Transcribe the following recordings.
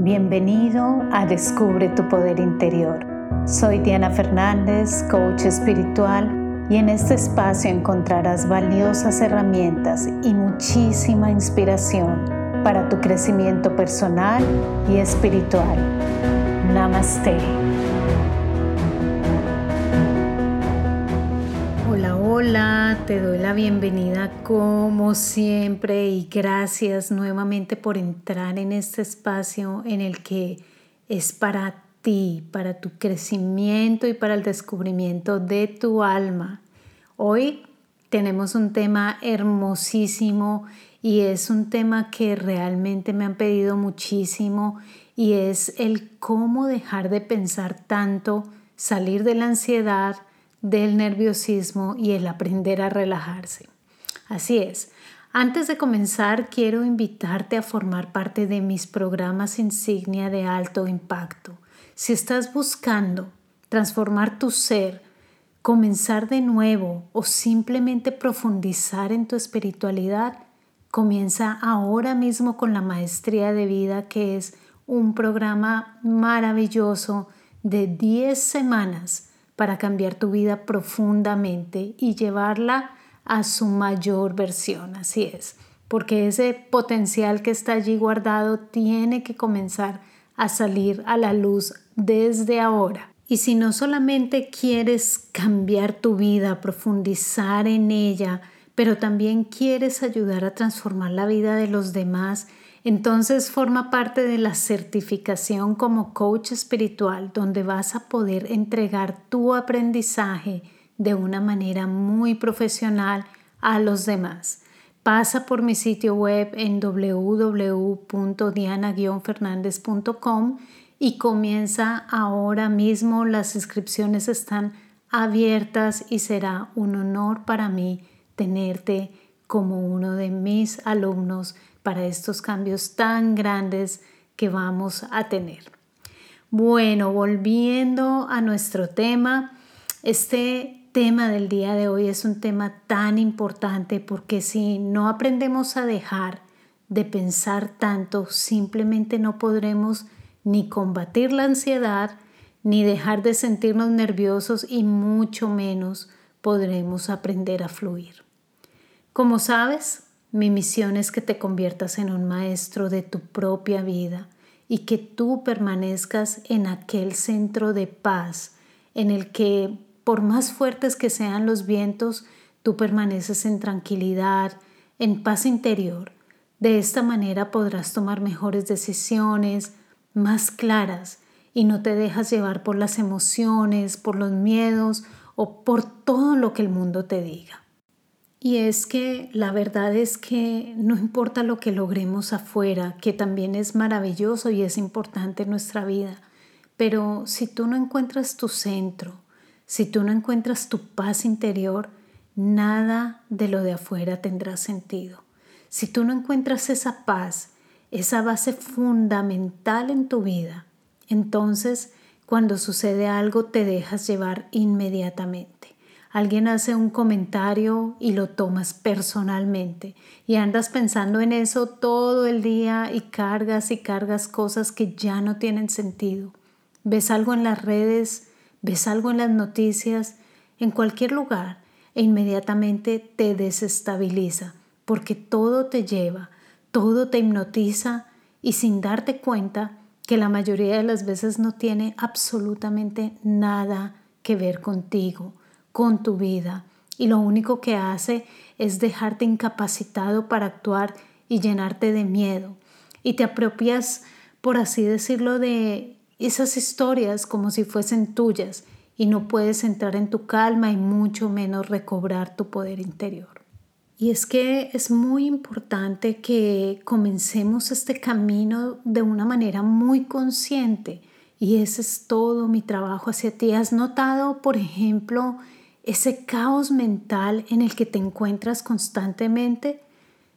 Bienvenido a Descubre tu Poder Interior. Soy Diana Fernández, coach espiritual, y en este espacio encontrarás valiosas herramientas y muchísima inspiración para tu crecimiento personal y espiritual. Namaste. Hola, te doy la bienvenida como siempre y gracias nuevamente por entrar en este espacio en el que es para ti, para tu crecimiento y para el descubrimiento de tu alma. Hoy tenemos un tema hermosísimo y es un tema que realmente me han pedido muchísimo y es el cómo dejar de pensar tanto, salir de la ansiedad, del nerviosismo y el aprender a relajarse. Así es. Antes de comenzar, quiero invitarte a formar parte de mis programas insignia de alto impacto. Si estás buscando transformar tu ser, comenzar de nuevo o simplemente profundizar en tu espiritualidad, comienza ahora mismo con la maestría de vida que es un programa maravilloso de 10 semanas para cambiar tu vida profundamente y llevarla a su mayor versión. Así es, porque ese potencial que está allí guardado tiene que comenzar a salir a la luz desde ahora. Y si no solamente quieres cambiar tu vida, profundizar en ella, pero también quieres ayudar a transformar la vida de los demás, entonces forma parte de la certificación como coach espiritual donde vas a poder entregar tu aprendizaje de una manera muy profesional a los demás. Pasa por mi sitio web en www.diana-fernandez.com y comienza ahora mismo. Las inscripciones están abiertas y será un honor para mí tenerte como uno de mis alumnos para estos cambios tan grandes que vamos a tener. Bueno, volviendo a nuestro tema, este tema del día de hoy es un tema tan importante porque si no aprendemos a dejar de pensar tanto, simplemente no podremos ni combatir la ansiedad, ni dejar de sentirnos nerviosos y mucho menos podremos aprender a fluir. Como sabes, mi misión es que te conviertas en un maestro de tu propia vida y que tú permanezcas en aquel centro de paz en el que, por más fuertes que sean los vientos, tú permaneces en tranquilidad, en paz interior. De esta manera podrás tomar mejores decisiones, más claras, y no te dejas llevar por las emociones, por los miedos o por todo lo que el mundo te diga. Y es que la verdad es que no importa lo que logremos afuera, que también es maravilloso y es importante en nuestra vida, pero si tú no encuentras tu centro, si tú no encuentras tu paz interior, nada de lo de afuera tendrá sentido. Si tú no encuentras esa paz, esa base fundamental en tu vida, entonces cuando sucede algo te dejas llevar inmediatamente. Alguien hace un comentario y lo tomas personalmente y andas pensando en eso todo el día y cargas y cargas cosas que ya no tienen sentido. Ves algo en las redes, ves algo en las noticias, en cualquier lugar e inmediatamente te desestabiliza porque todo te lleva, todo te hipnotiza y sin darte cuenta que la mayoría de las veces no tiene absolutamente nada que ver contigo con tu vida y lo único que hace es dejarte incapacitado para actuar y llenarte de miedo. Y te apropias, por así decirlo, de esas historias como si fuesen tuyas y no puedes entrar en tu calma y mucho menos recobrar tu poder interior. Y es que es muy importante que comencemos este camino de una manera muy consciente y ese es todo mi trabajo hacia ti. ¿Has notado, por ejemplo, ese caos mental en el que te encuentras constantemente.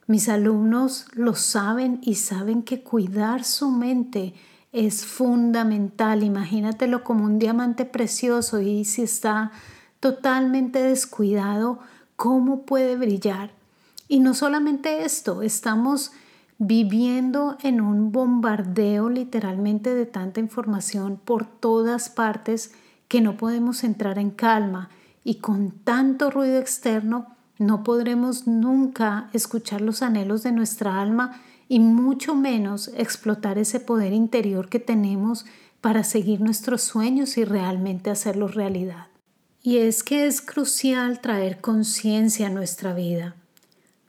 Mis alumnos lo saben y saben que cuidar su mente es fundamental. Imagínatelo como un diamante precioso y si está totalmente descuidado, ¿cómo puede brillar? Y no solamente esto, estamos viviendo en un bombardeo literalmente de tanta información por todas partes que no podemos entrar en calma y con tanto ruido externo no podremos nunca escuchar los anhelos de nuestra alma y mucho menos explotar ese poder interior que tenemos para seguir nuestros sueños y realmente hacerlos realidad. Y es que es crucial traer conciencia a nuestra vida.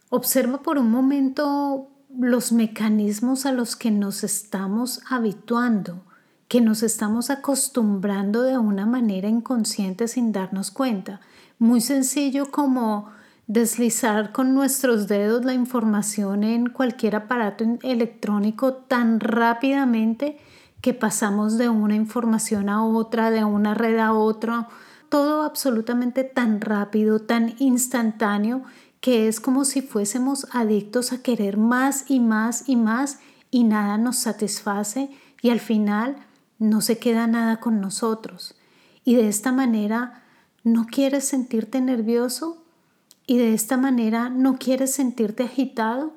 Observa por un momento los mecanismos a los que nos estamos habituando, que nos estamos acostumbrando de una manera inconsciente sin darnos cuenta. Muy sencillo como deslizar con nuestros dedos la información en cualquier aparato electrónico tan rápidamente que pasamos de una información a otra, de una red a otra, todo absolutamente tan rápido, tan instantáneo que es como si fuésemos adictos a querer más y más y más y nada nos satisface y al final no se queda nada con nosotros. Y de esta manera no quieres sentirte nervioso y de esta manera no quieres sentirte agitado.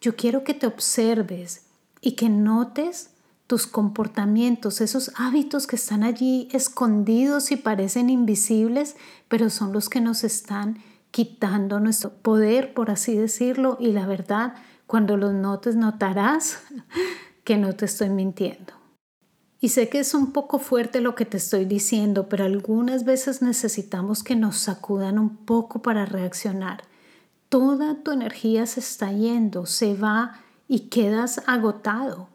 Yo quiero que te observes y que notes tus comportamientos, esos hábitos que están allí escondidos y parecen invisibles, pero son los que nos están quitando nuestro poder, por así decirlo, y la verdad, cuando los notes notarás que no te estoy mintiendo. Y sé que es un poco fuerte lo que te estoy diciendo, pero algunas veces necesitamos que nos sacudan un poco para reaccionar. Toda tu energía se está yendo, se va y quedas agotado.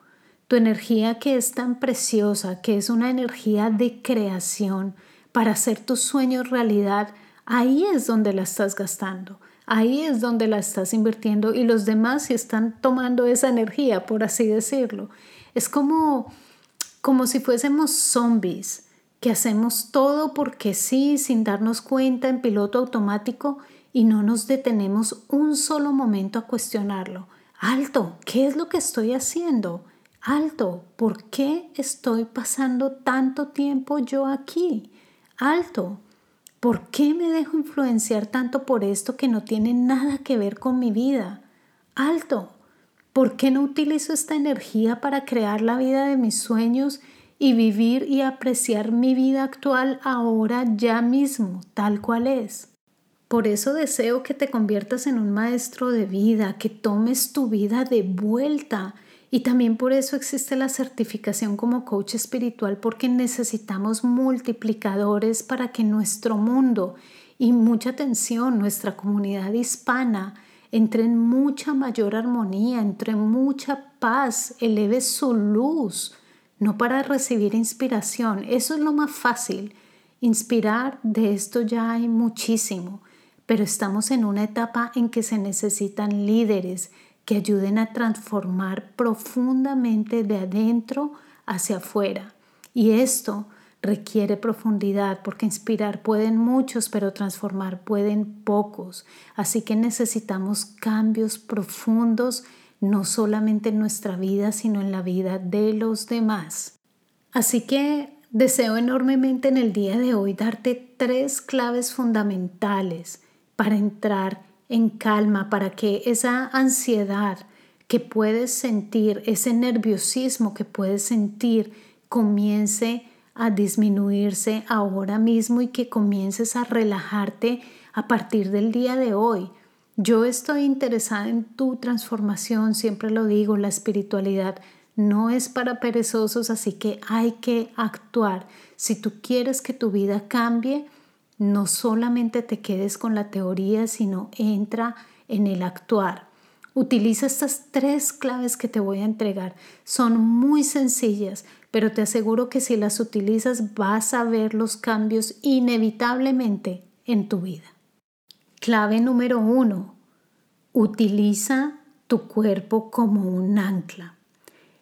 Tu energía que es tan preciosa, que es una energía de creación para hacer tus sueños realidad, ahí es donde la estás gastando, ahí es donde la estás invirtiendo y los demás están tomando esa energía, por así decirlo. Es como, como si fuésemos zombies, que hacemos todo porque sí, sin darnos cuenta en piloto automático y no nos detenemos un solo momento a cuestionarlo. Alto, ¿qué es lo que estoy haciendo? Alto, ¿por qué estoy pasando tanto tiempo yo aquí? Alto, ¿Por qué me dejo influenciar tanto por esto que no tiene nada que ver con mi vida? Alto. ¿Por qué no utilizo esta energía para crear la vida de mis sueños y vivir y apreciar mi vida actual ahora ya mismo, tal cual es? Por eso deseo que te conviertas en un maestro de vida, que tomes tu vida de vuelta y también por eso existe la certificación como coach espiritual, porque necesitamos multiplicadores para que nuestro mundo y mucha atención, nuestra comunidad hispana, entre en mucha mayor armonía, entre mucha paz, eleve su luz, no para recibir inspiración. Eso es lo más fácil. Inspirar, de esto ya hay muchísimo, pero estamos en una etapa en que se necesitan líderes, que ayuden a transformar profundamente de adentro hacia afuera. Y esto requiere profundidad porque inspirar pueden muchos, pero transformar pueden pocos. Así que necesitamos cambios profundos, no solamente en nuestra vida, sino en la vida de los demás. Así que deseo enormemente en el día de hoy darte tres claves fundamentales para entrar en calma para que esa ansiedad que puedes sentir, ese nerviosismo que puedes sentir, comience a disminuirse ahora mismo y que comiences a relajarte a partir del día de hoy. Yo estoy interesada en tu transformación, siempre lo digo, la espiritualidad no es para perezosos, así que hay que actuar. Si tú quieres que tu vida cambie, no solamente te quedes con la teoría, sino entra en el actuar. Utiliza estas tres claves que te voy a entregar. Son muy sencillas, pero te aseguro que si las utilizas vas a ver los cambios inevitablemente en tu vida. Clave número uno. Utiliza tu cuerpo como un ancla.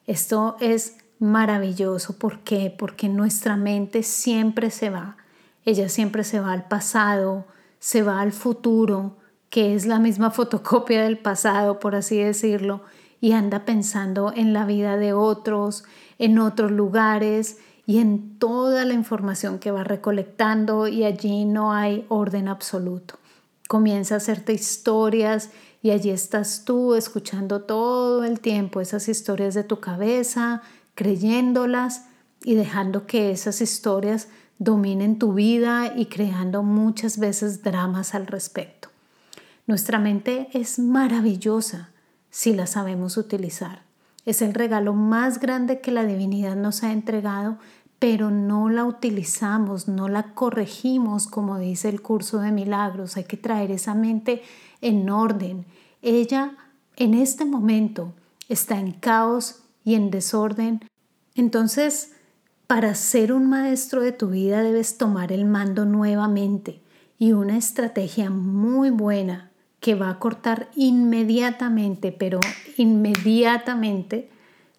Esto es maravilloso. ¿Por qué? Porque nuestra mente siempre se va ella siempre se va al pasado, se va al futuro, que es la misma fotocopia del pasado, por así decirlo, y anda pensando en la vida de otros, en otros lugares y en toda la información que va recolectando y allí no hay orden absoluto. Comienza a hacerte historias y allí estás tú escuchando todo el tiempo esas historias de tu cabeza, creyéndolas y dejando que esas historias dominen tu vida y creando muchas veces dramas al respecto. Nuestra mente es maravillosa si la sabemos utilizar. Es el regalo más grande que la divinidad nos ha entregado, pero no la utilizamos, no la corregimos como dice el curso de milagros. Hay que traer esa mente en orden. Ella en este momento está en caos y en desorden. Entonces, para ser un maestro de tu vida debes tomar el mando nuevamente y una estrategia muy buena que va a cortar inmediatamente, pero inmediatamente,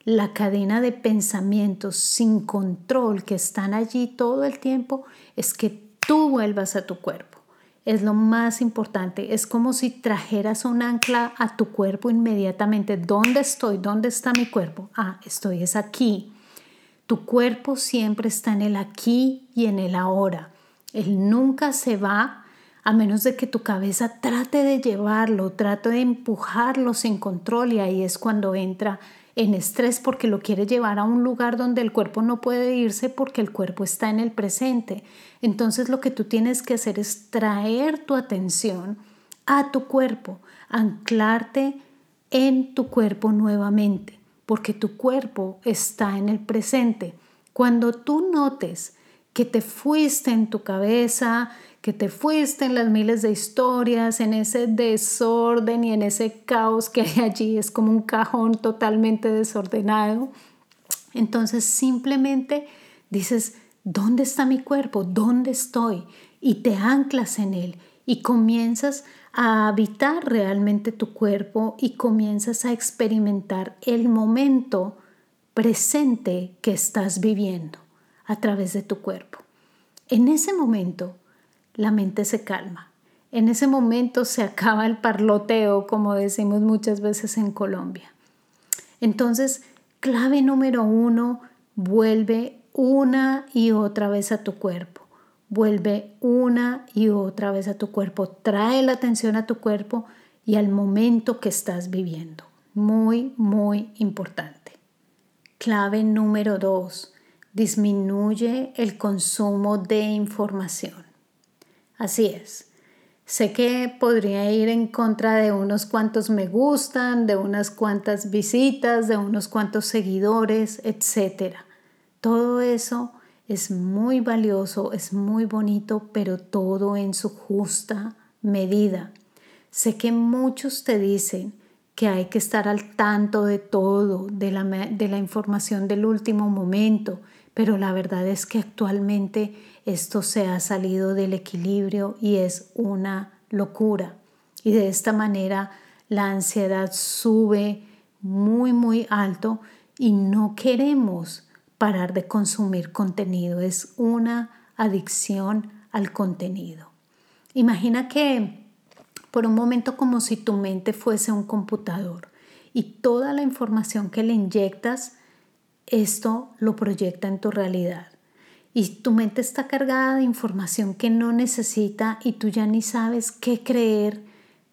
la cadena de pensamientos sin control que están allí todo el tiempo es que tú vuelvas a tu cuerpo. Es lo más importante. Es como si trajeras un ancla a tu cuerpo inmediatamente. ¿Dónde estoy? ¿Dónde está mi cuerpo? Ah, estoy es aquí. Tu cuerpo siempre está en el aquí y en el ahora. Él nunca se va a menos de que tu cabeza trate de llevarlo, trate de empujarlo sin control y ahí es cuando entra en estrés porque lo quiere llevar a un lugar donde el cuerpo no puede irse porque el cuerpo está en el presente. Entonces lo que tú tienes que hacer es traer tu atención a tu cuerpo, anclarte en tu cuerpo nuevamente, porque tu cuerpo está en el presente. Cuando tú notes que te fuiste en tu cabeza, que te fuiste en las miles de historias, en ese desorden y en ese caos que hay allí, es como un cajón totalmente desordenado. Entonces simplemente dices, ¿dónde está mi cuerpo? ¿Dónde estoy? Y te anclas en él y comienzas a habitar realmente tu cuerpo y comienzas a experimentar el momento presente que estás viviendo a través de tu cuerpo. En ese momento la mente se calma. En ese momento se acaba el parloteo, como decimos muchas veces en Colombia. Entonces, clave número uno, vuelve una y otra vez a tu cuerpo. Vuelve una y otra vez a tu cuerpo. Trae la atención a tu cuerpo y al momento que estás viviendo. Muy, muy importante. Clave número dos, disminuye el consumo de información. Así es. Sé que podría ir en contra de unos cuantos me gustan, de unas cuantas visitas, de unos cuantos seguidores, etc. Todo eso es muy valioso, es muy bonito, pero todo en su justa medida. Sé que muchos te dicen que hay que estar al tanto de todo, de la, de la información del último momento, pero la verdad es que actualmente esto se ha salido del equilibrio y es una locura. Y de esta manera la ansiedad sube muy, muy alto y no queremos parar de consumir contenido. Es una adicción al contenido. Imagina que por un momento como si tu mente fuese un computador y toda la información que le inyectas, esto lo proyecta en tu realidad y tu mente está cargada de información que no necesita y tú ya ni sabes qué creer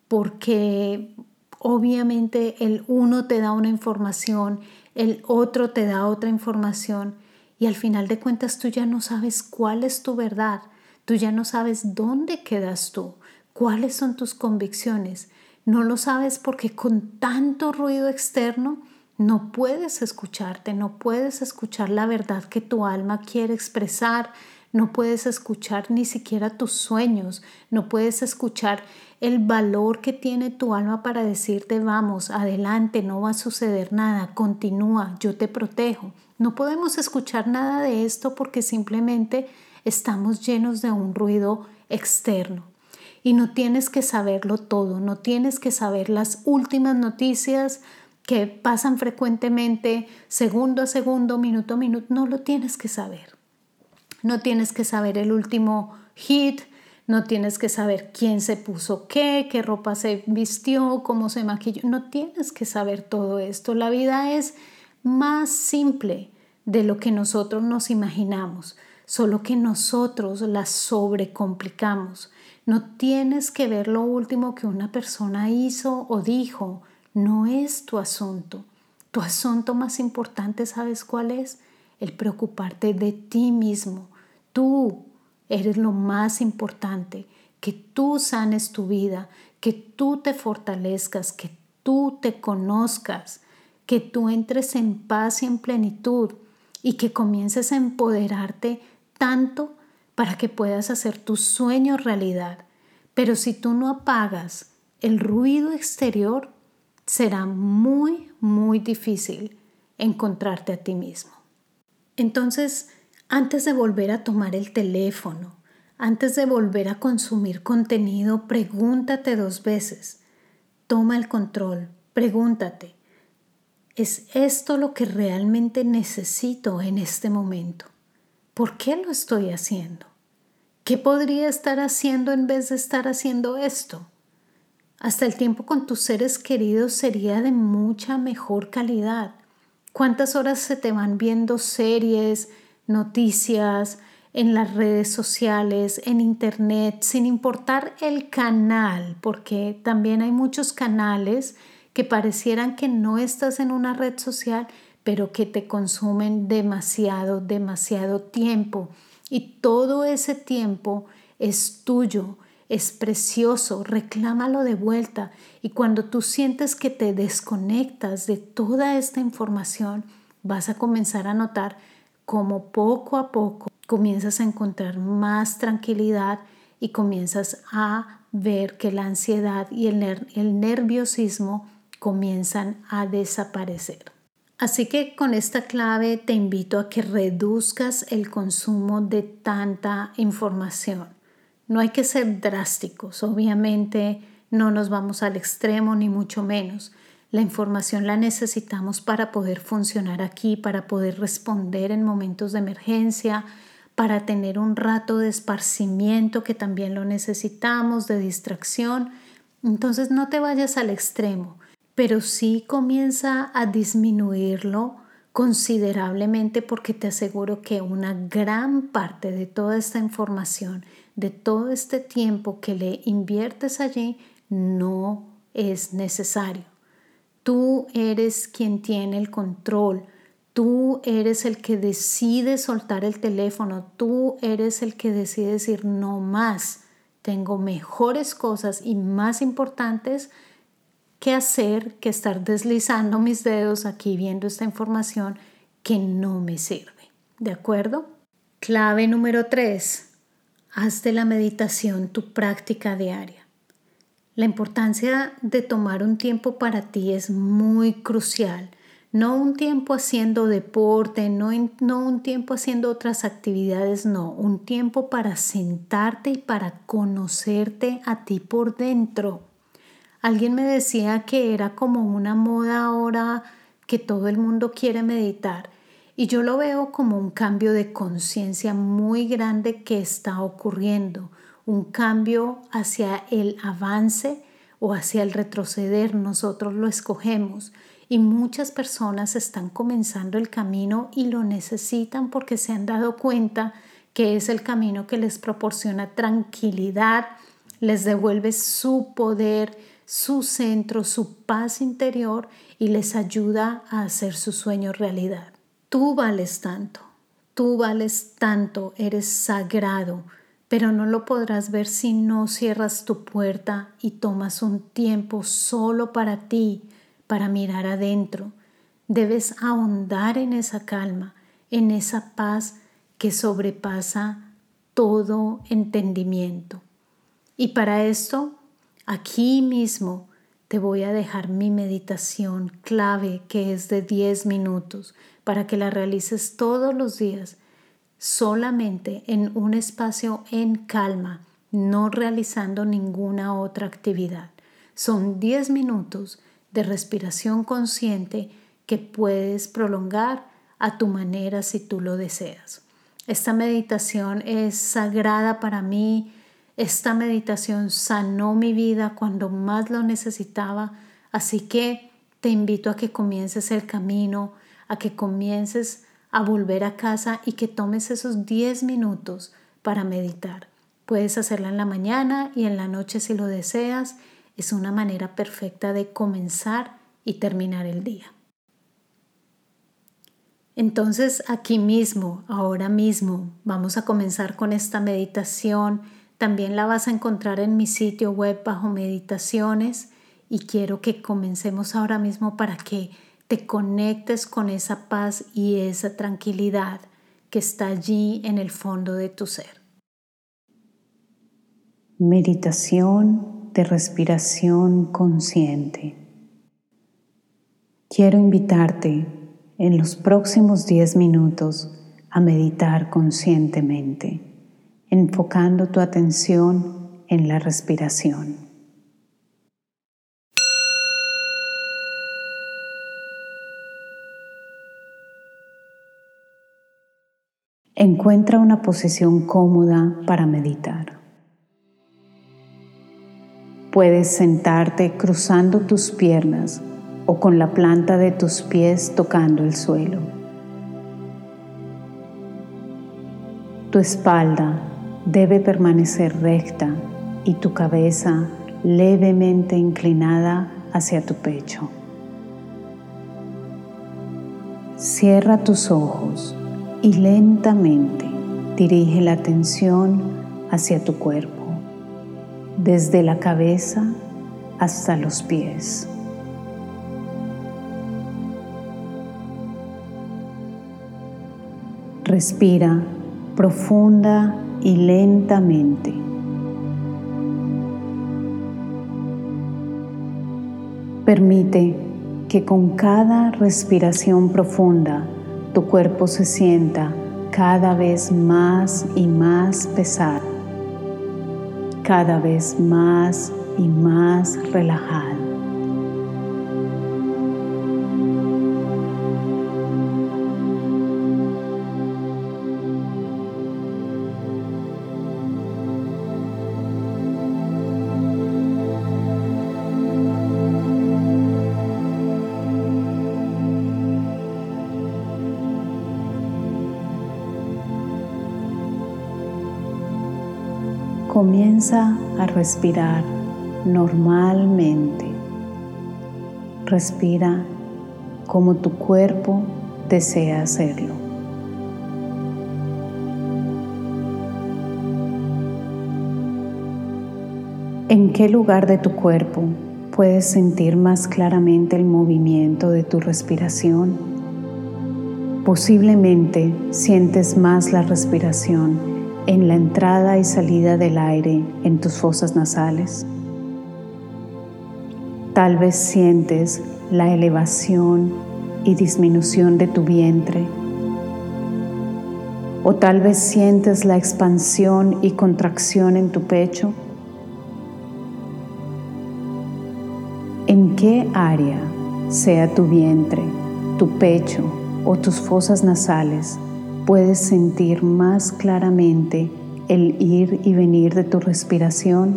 porque obviamente el uno te da una información, el otro te da otra información y al final de cuentas tú ya no sabes cuál es tu verdad, tú ya no sabes dónde quedas tú, cuáles son tus convicciones. No lo sabes porque con tanto ruido externo no puedes escucharte, no puedes escuchar la verdad que tu alma quiere expresar, no puedes escuchar ni siquiera tus sueños, no puedes escuchar el valor que tiene tu alma para decirte vamos, adelante, no va a suceder nada, continúa, yo te protejo. No podemos escuchar nada de esto porque simplemente estamos llenos de un ruido externo. Y no tienes que saberlo todo, no tienes que saber las últimas noticias, que pasan frecuentemente, segundo a segundo, minuto a minuto, no lo tienes que saber. No tienes que saber el último hit, no tienes que saber quién se puso qué, qué ropa se vistió, cómo se maquilló, no tienes que saber todo esto. La vida es más simple de lo que nosotros nos imaginamos, solo que nosotros la sobrecomplicamos. No tienes que ver lo último que una persona hizo o dijo. No es tu asunto. Tu asunto más importante, ¿sabes cuál es? El preocuparte de ti mismo. Tú eres lo más importante. Que tú sanes tu vida, que tú te fortalezcas, que tú te conozcas, que tú entres en paz y en plenitud y que comiences a empoderarte tanto para que puedas hacer tus sueños realidad. Pero si tú no apagas el ruido exterior, será muy, muy difícil encontrarte a ti mismo. Entonces, antes de volver a tomar el teléfono, antes de volver a consumir contenido, pregúntate dos veces. Toma el control, pregúntate, ¿es esto lo que realmente necesito en este momento? ¿Por qué lo estoy haciendo? ¿Qué podría estar haciendo en vez de estar haciendo esto? Hasta el tiempo con tus seres queridos sería de mucha mejor calidad. ¿Cuántas horas se te van viendo series, noticias, en las redes sociales, en internet, sin importar el canal, porque también hay muchos canales que parecieran que no estás en una red social, pero que te consumen demasiado, demasiado tiempo. Y todo ese tiempo es tuyo, es precioso, reclámalo de vuelta. Y cuando tú sientes que te desconectas de toda esta información, vas a comenzar a notar cómo poco a poco comienzas a encontrar más tranquilidad y comienzas a ver que la ansiedad y el, el nerviosismo comienzan a desaparecer. Así que con esta clave te invito a que reduzcas el consumo de tanta información. No hay que ser drásticos, obviamente no nos vamos al extremo ni mucho menos, la información la necesitamos para poder funcionar aquí, para poder responder en momentos de emergencia, para tener un rato de esparcimiento que también lo necesitamos, de distracción. Entonces no te vayas al extremo, pero sí comienza a disminuirlo considerablemente porque te aseguro que una gran parte de toda esta información, de todo este tiempo que le inviertes allí, no es necesario. Tú eres quien tiene el control. Tú eres el que decide soltar el teléfono. Tú eres el que decide decir no más. Tengo mejores cosas y más importantes que hacer que estar deslizando mis dedos aquí viendo esta información que no me sirve. ¿De acuerdo? Clave número 3. Haz de la meditación tu práctica diaria. La importancia de tomar un tiempo para ti es muy crucial. No un tiempo haciendo deporte, no, no, un tiempo haciendo otras actividades, no, un tiempo para sentarte y para conocerte a ti por dentro. Alguien me decía que era como una moda ahora que todo el mundo quiere meditar y yo lo veo como un cambio de conciencia muy grande que está ocurriendo un cambio hacia el avance o hacia el retroceder, nosotros lo escogemos y muchas personas están comenzando el camino y lo necesitan porque se han dado cuenta que es el camino que les proporciona tranquilidad, les devuelve su poder, su centro, su paz interior y les ayuda a hacer su sueño realidad. Tú vales tanto, tú vales tanto, eres sagrado, pero no lo podrás ver si no cierras tu puerta y tomas un tiempo solo para ti, para mirar adentro. Debes ahondar en esa calma, en esa paz que sobrepasa todo entendimiento. Y para esto, aquí mismo te voy a dejar mi meditación clave que es de 10 minutos para que la realices todos los días solamente en un espacio en calma, no realizando ninguna otra actividad. Son 10 minutos de respiración consciente que puedes prolongar a tu manera si tú lo deseas. Esta meditación es sagrada para mí. Esta meditación sanó mi vida cuando más lo necesitaba. Así que te invito a que comiences el camino, a que comiences a volver a casa y que tomes esos 10 minutos para meditar, Puedes hacerla en la mañana y en la noche si lo deseas. Es una manera perfecta de comenzar y terminar el día. Entonces aquí mismo, ahora mismo, vamos a comenzar con esta meditación. También la vas a encontrar en mi sitio web bajo meditaciones y quiero que comencemos ahora mismo para que te conectes con esa paz y esa tranquilidad que está allí en el fondo de tu ser. Meditación de respiración consciente. Quiero invitarte en los próximos 10 minutos a meditar conscientemente, enfocando tu atención en la respiración. Encuentra una posición cómoda para meditar. Puedes sentarte cruzando tus piernas o con la planta de tus pies tocando el suelo. Tu espalda debe permanecer recta y tu cabeza levemente inclinada hacia tu pecho. Cierra tus ojos y lentamente dirige la atención hacia tu cuerpo, desde la cabeza hasta los pies. Respira profunda y lentamente. Permite que con cada respiración profunda tu cuerpo se sienta cada vez más y más pesado, cada vez más y más relajado. Comienza a respirar normalmente. Respira como tu cuerpo desea hacerlo. ¿En qué lugar de tu cuerpo puedes sentir más claramente el movimiento de tu respiración? Posiblemente sientes más la respiración en la entrada y salida del aire en tus fosas nasales. Tal vez sientes la elevación y disminución de tu vientre. O tal vez sientes la expansión y contracción en tu pecho. ¿En qué área, sea tu vientre, tu pecho o tus fosas nasales, puedes sentir más claramente el ir y venir de tu respiración.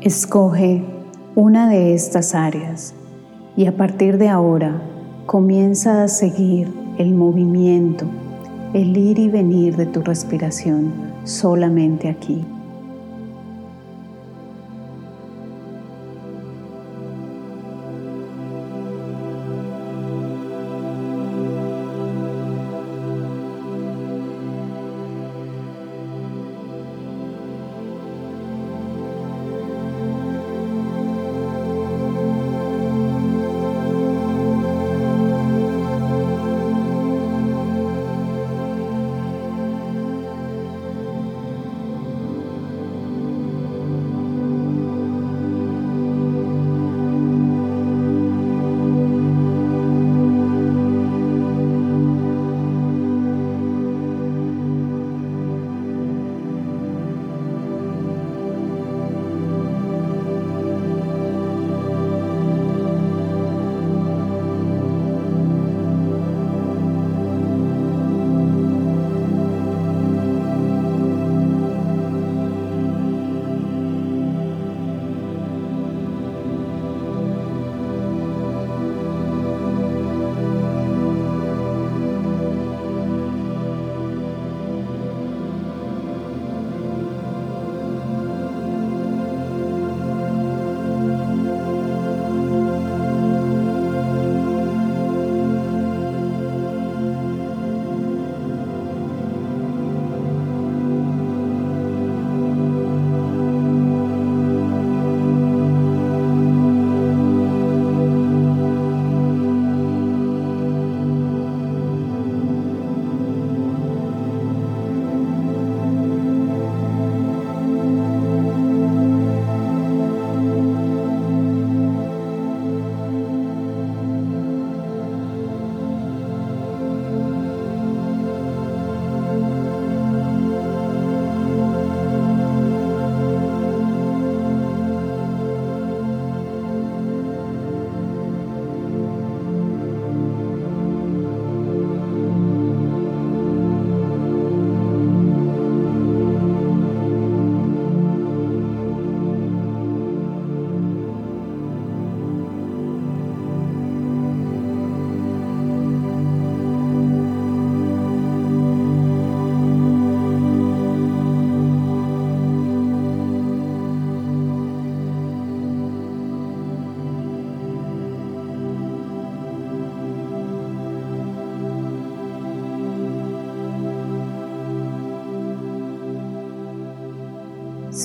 Escoge una de estas áreas y a partir de ahora comienza a seguir el movimiento, el ir y venir de tu respiración solamente aquí.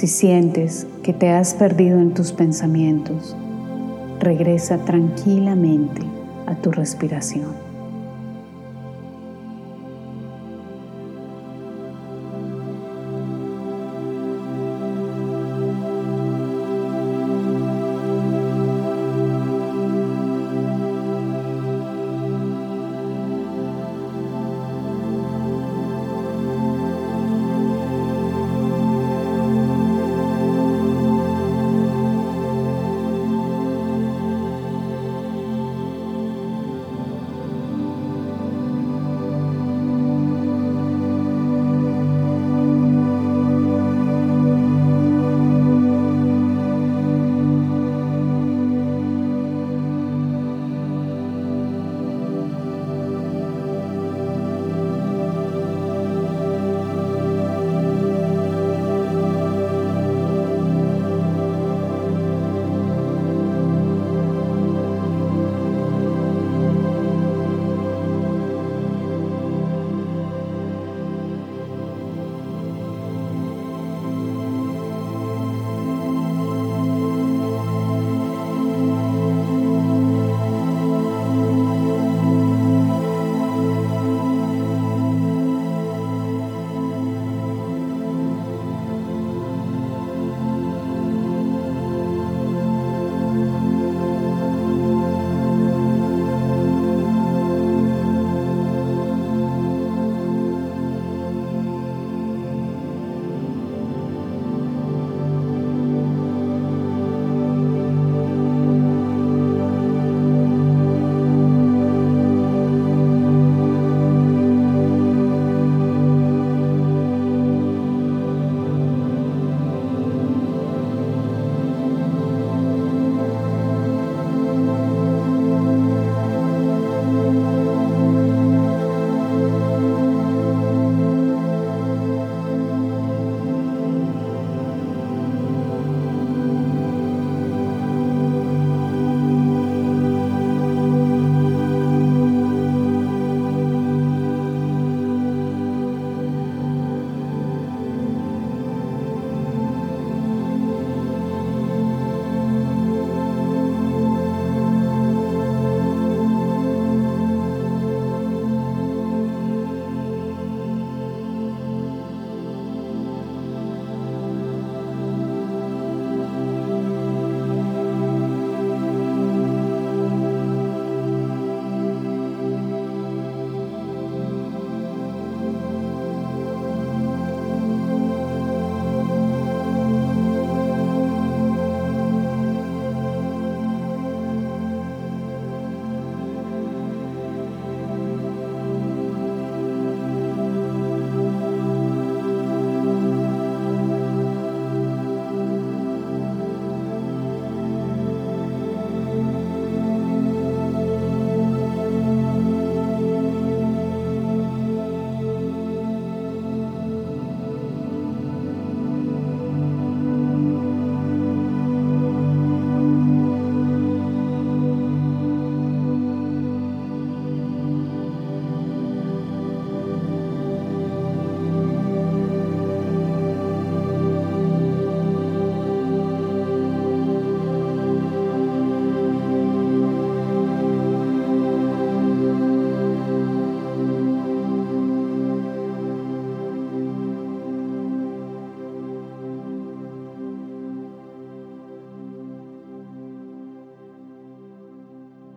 Si sientes que te has perdido en tus pensamientos, regresa tranquilamente a tu respiración.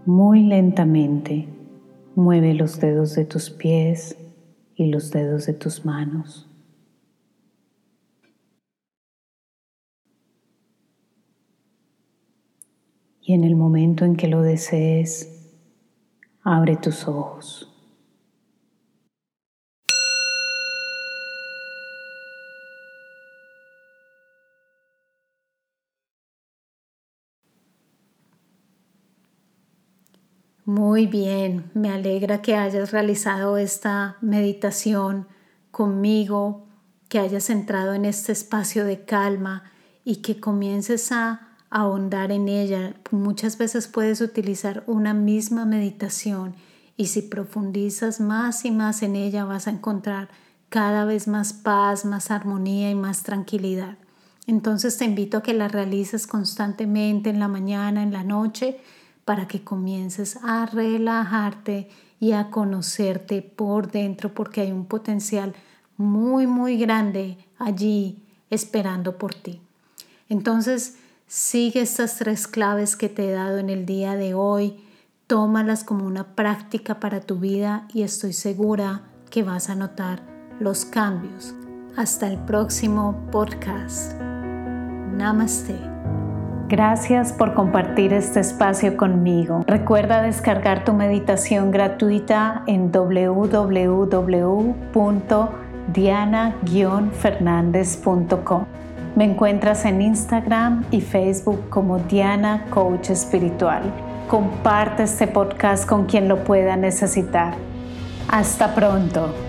Muy lentamente mueve los dedos de tus pies y los dedos de tus manos. Y en el momento en que lo desees, abre tus ojos. Muy bien, me alegra que hayas realizado esta meditación conmigo, que hayas entrado en este espacio de calma y que comiences a ahondar en ella. Muchas veces puedes utilizar una misma meditación y si profundizas más y más en ella vas a encontrar cada vez más paz, más armonía y más tranquilidad. Entonces te invito a que la realices constantemente en la mañana, en la noche, para que comiences a relajarte y a conocerte por dentro, porque hay un potencial muy, muy grande allí esperando por ti. Entonces, sigue estas tres claves que te he dado en el día de hoy, tómalas como una práctica para tu vida y estoy segura que vas a notar los cambios. Hasta el próximo podcast. Namaste. Gracias por compartir este espacio conmigo. Recuerda descargar tu meditación gratuita en www.diana-fernandez.com. Me encuentras en Instagram y Facebook como Diana Coach Espiritual. Comparte este podcast con quien lo pueda necesitar. Hasta pronto.